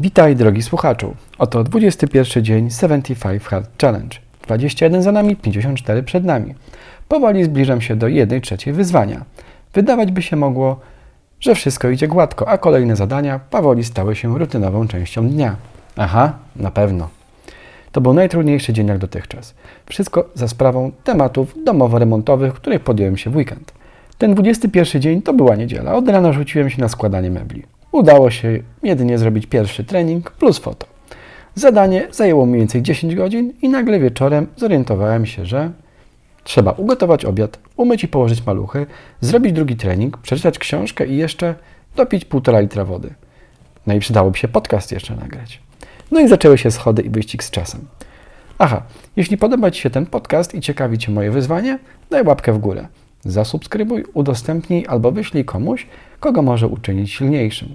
Witaj drogi słuchaczu. Oto 21 dzień 75 Hard Challenge. 21 za nami, 54 przed nami. Powoli zbliżam się do 1 trzeciej wyzwania. Wydawać by się mogło, że wszystko idzie gładko, a kolejne zadania powoli stały się rutynową częścią dnia. Aha, na pewno. To był najtrudniejszy dzień jak dotychczas. Wszystko za sprawą tematów domowo-remontowych, których podjąłem się w weekend. Ten 21 dzień to była niedziela. Od rana rzuciłem się na składanie mebli. Udało się jedynie zrobić pierwszy trening plus foto. Zadanie zajęło mniej więcej 10 godzin i nagle wieczorem zorientowałem się, że trzeba ugotować obiad, umyć i położyć maluchy, zrobić drugi trening, przeczytać książkę i jeszcze dopić półtora litra wody. No i przydałoby się podcast jeszcze nagrać. No i zaczęły się schody i wyścig z czasem. Aha, jeśli podoba Ci się ten podcast i ciekawi Cię moje wyzwanie, daj łapkę w górę. Zasubskrybuj, udostępnij albo wyślij komuś, kogo może uczynić silniejszym.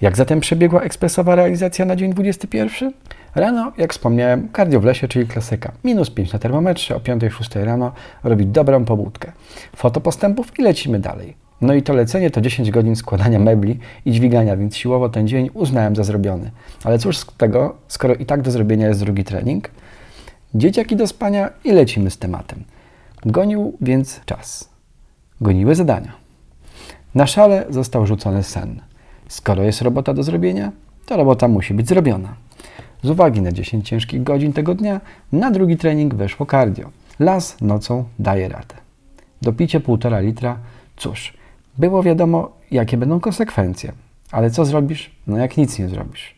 Jak zatem przebiegła ekspresowa realizacja na dzień 21? Rano, jak wspomniałem, kardio w lesie, czyli klasyka. Minus 5 na termometrze, o 5-6 rano robić dobrą pobudkę. Foto postępów i lecimy dalej. No i to lecenie to 10 godzin składania mebli i dźwigania, więc siłowo ten dzień uznałem za zrobiony. Ale cóż z tego, skoro i tak do zrobienia jest drugi trening? Dzieciaki do spania i lecimy z tematem. Gonił więc czas. Goniły zadania. Na szale został rzucony sen. Skoro jest robota do zrobienia, to robota musi być zrobiona. Z uwagi na 10 ciężkich godzin tego dnia, na drugi trening weszło cardio. Las nocą daje radę. Dopicie 1,5 litra, cóż, było wiadomo, jakie będą konsekwencje. Ale co zrobisz? No jak nic nie zrobisz.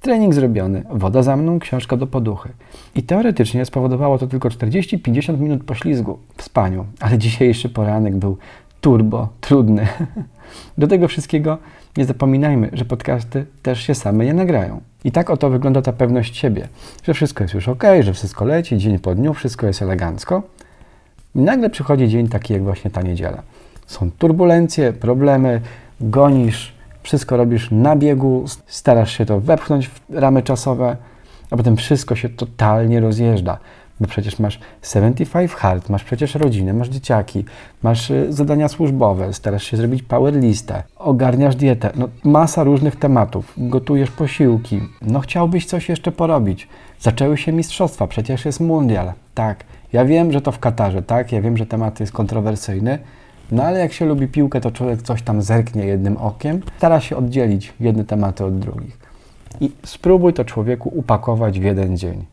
Trening zrobiony, woda za mną, książka do poduchy. I teoretycznie spowodowało to tylko 40-50 minut poślizgu w spaniu, ale dzisiejszy poranek był turbo trudny. Do tego wszystkiego nie zapominajmy, że podcasty też się same nie nagrają. I tak oto wygląda ta pewność siebie, że wszystko jest już ok, że wszystko leci, dzień po dniu, wszystko jest elegancko. I nagle przychodzi dzień taki jak właśnie ta niedziela. Są turbulencje, problemy, gonisz, wszystko robisz na biegu, starasz się to wepchnąć w ramy czasowe, a potem wszystko się totalnie rozjeżdża. Bo przecież masz 75 hard, masz przecież rodzinę, masz dzieciaki, masz y, zadania służbowe, starasz się zrobić power listę, ogarniasz dietę, no masa różnych tematów, gotujesz posiłki, no chciałbyś coś jeszcze porobić. Zaczęły się mistrzostwa, przecież jest mundial, tak. Ja wiem, że to w Katarze, tak, ja wiem, że temat jest kontrowersyjny, no ale jak się lubi piłkę, to człowiek coś tam zerknie jednym okiem, stara się oddzielić jedne tematy od drugich. I spróbuj to człowieku upakować w jeden dzień.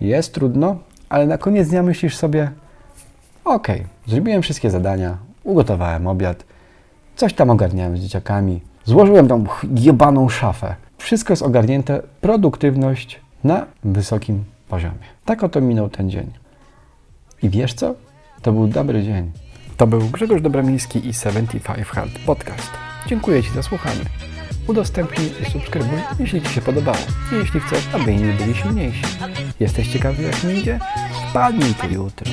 Jest trudno, ale na koniec dnia myślisz sobie: OK, zrobiłem wszystkie zadania, ugotowałem obiad, coś tam ogarniałem z dzieciakami, złożyłem tą jebaną szafę. Wszystko jest ogarnięte, produktywność na wysokim poziomie. Tak oto minął ten dzień. I wiesz co? To był dobry dzień. To był Grzegorz Dobramiński i 75 Hard Podcast. Dziękuję Ci za słuchanie. Udostępnij i subskrybuj, jeśli Ci się podobało i jeśli chcesz, aby inni byli silniejsi. Jesteś ciekawy jak mi idzie? Wpadnij tu jutro.